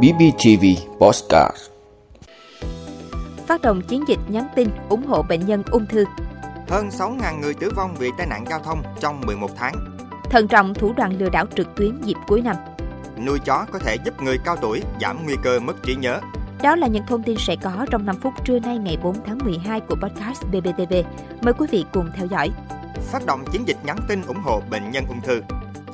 BBTV Postcard Phát động chiến dịch nhắn tin ủng hộ bệnh nhân ung thư Hơn 6.000 người tử vong vì tai nạn giao thông trong 11 tháng. Thận trọng thủ đoạn lừa đảo trực tuyến dịp cuối năm Nuôi chó có thể giúp người cao tuổi giảm nguy cơ mất trí nhớ. Đó là những thông tin sẽ có trong 5 phút trưa nay ngày 4 tháng 12 của podcast BBTV. Mời quý vị cùng theo dõi. Phát động chiến dịch nhắn tin ủng hộ bệnh nhân ung thư.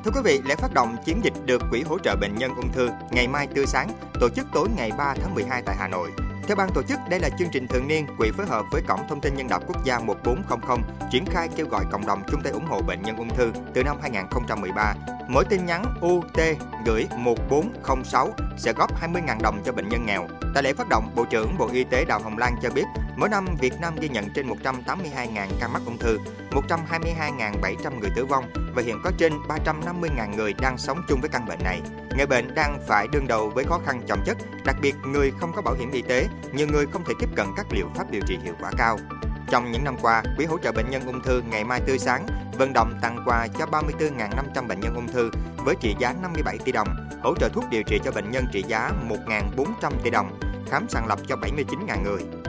Thưa quý vị, lễ phát động chiến dịch được Quỹ hỗ trợ bệnh nhân ung thư ngày mai tươi sáng tổ chức tối ngày 3 tháng 12 tại Hà Nội. Theo ban tổ chức, đây là chương trình thường niên quỹ phối hợp với Cổng Thông tin Nhân đạo Quốc gia 1400 triển khai kêu gọi cộng đồng chung tay ủng hộ bệnh nhân ung thư từ năm 2013. Mỗi tin nhắn UT gửi 1406 sẽ góp 20.000 đồng cho bệnh nhân nghèo. Tại lễ phát động, Bộ trưởng Bộ Y tế Đào Hồng Lan cho biết, mỗi năm Việt Nam ghi nhận trên 182.000 ca mắc ung thư, 122.700 người tử vong và hiện có trên 350.000 người đang sống chung với căn bệnh này. Người bệnh đang phải đương đầu với khó khăn chồng chất, đặc biệt người không có bảo hiểm y tế, nhiều người không thể tiếp cận các liệu pháp điều trị hiệu quả cao. Trong những năm qua, Quỹ hỗ trợ bệnh nhân ung thư ngày mai tươi sáng vận động tặng quà cho 34.500 bệnh nhân ung thư với trị giá 57 tỷ đồng, hỗ trợ thuốc điều trị cho bệnh nhân trị giá 1.400 tỷ đồng, khám sàng lọc cho 79.000 người.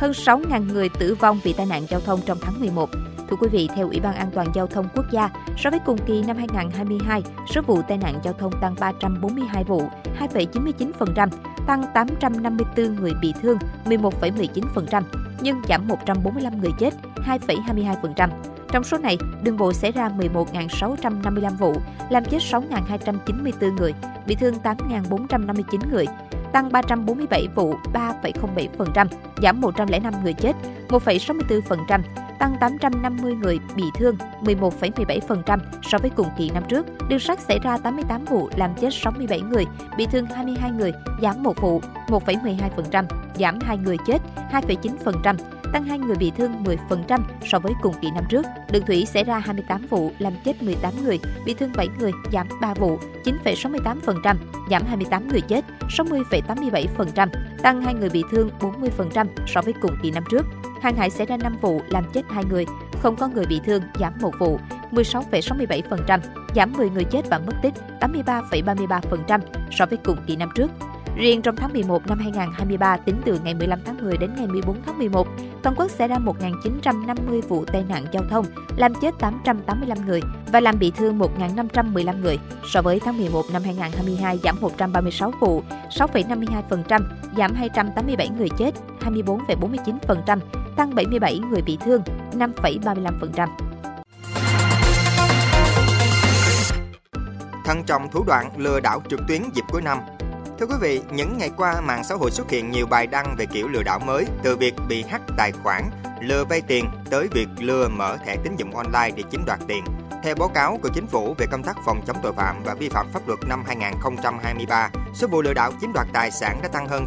Hơn 6.000 người tử vong vì tai nạn giao thông trong tháng 11. Thưa quý vị, theo Ủy ban An toàn Giao thông Quốc gia, so với cùng kỳ năm 2022, số vụ tai nạn giao thông tăng 342 vụ, 2,99%, tăng 854 người bị thương, 11,19%, nhưng giảm 145 người chết, 2,22%. Trong số này, đường bộ xảy ra 11.655 vụ, làm chết 6.294 người, bị thương 8.459 người, tăng 347 vụ 3,07%, giảm 105 người chết 1,64%, tăng 850 người bị thương 11,17% so với cùng kỳ năm trước. Đường sắt xảy ra 88 vụ làm chết 67 người, bị thương 22 người, giảm 1 vụ 1,12%, giảm 2 người chết 2,9%, tăng 2 người bị thương 10% so với cùng kỳ năm trước. Đường thủy xảy ra 28 vụ, làm chết 18 người, bị thương 7 người, giảm 3 vụ, 9,68%, giảm 28 người chết, 60,87%, tăng 2 người bị thương 40% so với cùng kỳ năm trước. Hàng hải xảy ra 5 vụ, làm chết 2 người, không có người bị thương, giảm 1 vụ, 16,67%, giảm 10 người chết và mất tích, 83,33% so với cùng kỳ năm trước. Riêng trong tháng 11 năm 2023 tính từ ngày 15 tháng 10 đến ngày 14 tháng 11, toàn quốc xảy ra 1.950 vụ tai nạn giao thông, làm chết 885 người và làm bị thương 1.515 người. So với tháng 11 năm 2022 giảm 136 vụ, 6,52%, giảm 287 người chết, 24,49%, tăng 77 người bị thương, 5,35%. Thân trọng thủ đoạn lừa đảo trực tuyến dịp cuối năm, Thưa quý vị, những ngày qua mạng xã hội xuất hiện nhiều bài đăng về kiểu lừa đảo mới, từ việc bị hack tài khoản, lừa vay tiền tới việc lừa mở thẻ tín dụng online để chiếm đoạt tiền. Theo báo cáo của chính phủ về công tác phòng chống tội phạm và vi phạm pháp luật năm 2023, số vụ lừa đảo chiếm đoạt tài sản đã tăng hơn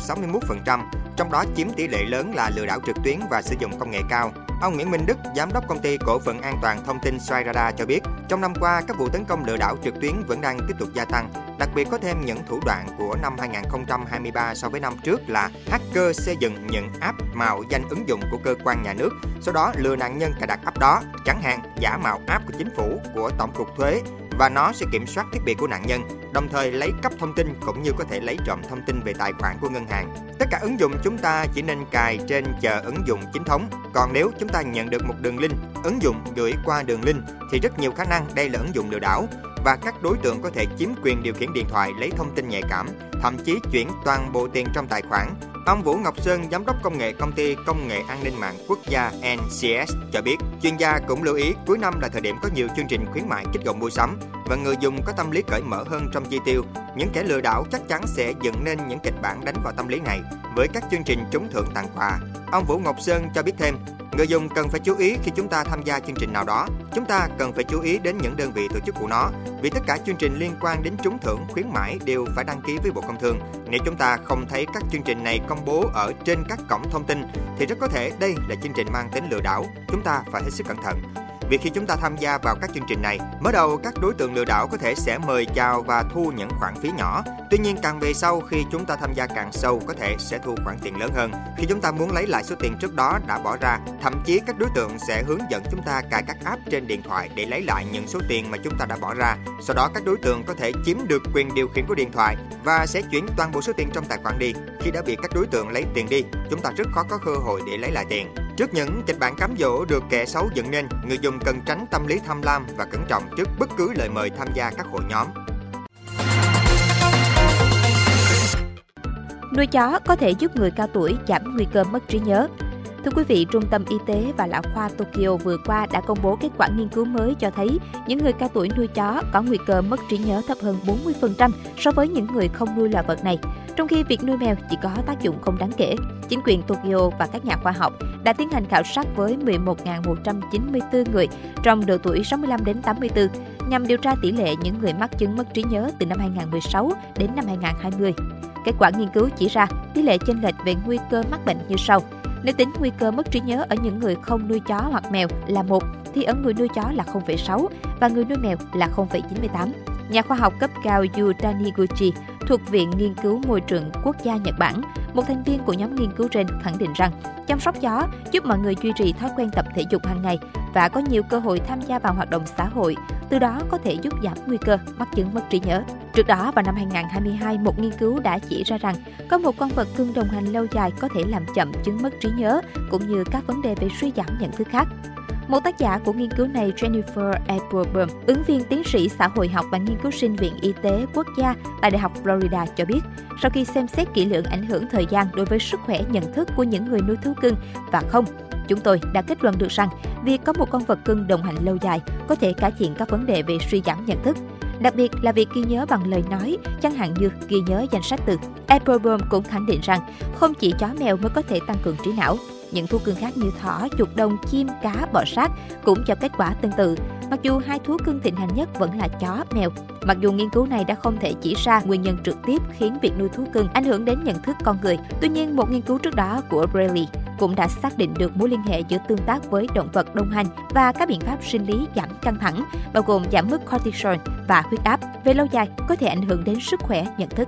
61%, trong đó chiếm tỷ lệ lớn là lừa đảo trực tuyến và sử dụng công nghệ cao. Ông Nguyễn Minh Đức, giám đốc công ty cổ phần an toàn thông tin Sairada cho biết, trong năm qua các vụ tấn công lừa đảo trực tuyến vẫn đang tiếp tục gia tăng. Đặc biệt có thêm những thủ đoạn của năm 2023 so với năm trước là hacker xây dựng những app mạo danh ứng dụng của cơ quan nhà nước, sau đó lừa nạn nhân cài đặt app đó, chẳng hạn giả mạo app của chính phủ, của tổng cục thuế và nó sẽ kiểm soát thiết bị của nạn nhân, đồng thời lấy cắp thông tin cũng như có thể lấy trộm thông tin về tài khoản của ngân hàng. Tất cả ứng dụng chúng ta chỉ nên cài trên chờ ứng dụng chính thống. Còn nếu chúng ta nhận được một đường link, ứng dụng gửi qua đường link thì rất nhiều khả năng đây là ứng dụng lừa đảo và các đối tượng có thể chiếm quyền điều khiển điện thoại lấy thông tin nhạy cảm, thậm chí chuyển toàn bộ tiền trong tài khoản Ông Vũ Ngọc Sơn, giám đốc công nghệ công ty công nghệ an ninh mạng quốc gia NCS cho biết, chuyên gia cũng lưu ý cuối năm là thời điểm có nhiều chương trình khuyến mại kích động mua sắm và người dùng có tâm lý cởi mở hơn trong chi tiêu. Những kẻ lừa đảo chắc chắn sẽ dựng nên những kịch bản đánh vào tâm lý này với các chương trình trúng thưởng tặng quà. Ông Vũ Ngọc Sơn cho biết thêm, Người dùng cần phải chú ý khi chúng ta tham gia chương trình nào đó. Chúng ta cần phải chú ý đến những đơn vị tổ chức của nó, vì tất cả chương trình liên quan đến trúng thưởng khuyến mãi đều phải đăng ký với Bộ Công Thương. Nếu chúng ta không thấy các chương trình này công bố ở trên các cổng thông tin thì rất có thể đây là chương trình mang tính lừa đảo. Chúng ta phải hết sức cẩn thận vì khi chúng ta tham gia vào các chương trình này, mở đầu các đối tượng lừa đảo có thể sẽ mời chào và thu những khoản phí nhỏ. Tuy nhiên càng về sau khi chúng ta tham gia càng sâu có thể sẽ thu khoản tiền lớn hơn. Khi chúng ta muốn lấy lại số tiền trước đó đã bỏ ra, thậm chí các đối tượng sẽ hướng dẫn chúng ta cài các app trên điện thoại để lấy lại những số tiền mà chúng ta đã bỏ ra. Sau đó các đối tượng có thể chiếm được quyền điều khiển của điện thoại và sẽ chuyển toàn bộ số tiền trong tài khoản đi. Khi đã bị các đối tượng lấy tiền đi, chúng ta rất khó có cơ hội để lấy lại tiền. Trước những kịch bản cám dỗ được kẻ xấu dựng nên, người dùng cần tránh tâm lý tham lam và cẩn trọng trước bất cứ lời mời tham gia các hội nhóm. Nuôi chó có thể giúp người cao tuổi giảm nguy cơ mất trí nhớ. Thưa quý vị, Trung tâm Y tế và Lão khoa Tokyo vừa qua đã công bố kết quả nghiên cứu mới cho thấy những người cao tuổi nuôi chó có nguy cơ mất trí nhớ thấp hơn 40% so với những người không nuôi loài vật này. Trong khi việc nuôi mèo chỉ có tác dụng không đáng kể, chính quyền Tokyo và các nhà khoa học đã tiến hành khảo sát với 11.194 người trong độ tuổi 65 đến 84 nhằm điều tra tỷ lệ những người mắc chứng mất trí nhớ từ năm 2016 đến năm 2020. Kết quả nghiên cứu chỉ ra tỷ lệ chênh lệch về nguy cơ mắc bệnh như sau. Nếu tính nguy cơ mất trí nhớ ở những người không nuôi chó hoặc mèo là 1, thì ở người nuôi chó là 0,6 và người nuôi mèo là 0,98. Nhà khoa học cấp cao Yu Taniguchi thuộc Viện Nghiên cứu Môi trường Quốc gia Nhật Bản, một thành viên của nhóm nghiên cứu trên khẳng định rằng chăm sóc chó giúp mọi người duy trì thói quen tập thể dục hàng ngày và có nhiều cơ hội tham gia vào hoạt động xã hội, từ đó có thể giúp giảm nguy cơ mắc chứng mất trí nhớ. Trước đó vào năm 2022, một nghiên cứu đã chỉ ra rằng có một con vật cưng đồng hành lâu dài có thể làm chậm chứng mất trí nhớ cũng như các vấn đề về suy giảm nhận thức khác. Một tác giả của nghiên cứu này, Jennifer Applebaum, ứng viên tiến sĩ xã hội học và nghiên cứu sinh viện y tế quốc gia tại Đại học Florida cho biết, sau khi xem xét kỹ lưỡng ảnh hưởng thời gian đối với sức khỏe nhận thức của những người nuôi thú cưng và không, chúng tôi đã kết luận được rằng việc có một con vật cưng đồng hành lâu dài có thể cải thiện các vấn đề về suy giảm nhận thức đặc biệt là việc ghi nhớ bằng lời nói, chẳng hạn như ghi nhớ danh sách từ. Applebaum cũng khẳng định rằng không chỉ chó mèo mới có thể tăng cường trí não, những thú cưng khác như thỏ, chuột đồng, chim, cá, bò sát cũng cho kết quả tương tự. Mặc dù hai thú cưng thịnh hành nhất vẫn là chó, mèo. Mặc dù nghiên cứu này đã không thể chỉ ra nguyên nhân trực tiếp khiến việc nuôi thú cưng ảnh hưởng đến nhận thức con người. Tuy nhiên, một nghiên cứu trước đó của Braley cũng đã xác định được mối liên hệ giữa tương tác với động vật đồng hành và các biện pháp sinh lý giảm căng thẳng, bao gồm giảm mức cortisol và huyết áp. Về lâu dài, có thể ảnh hưởng đến sức khỏe, nhận thức.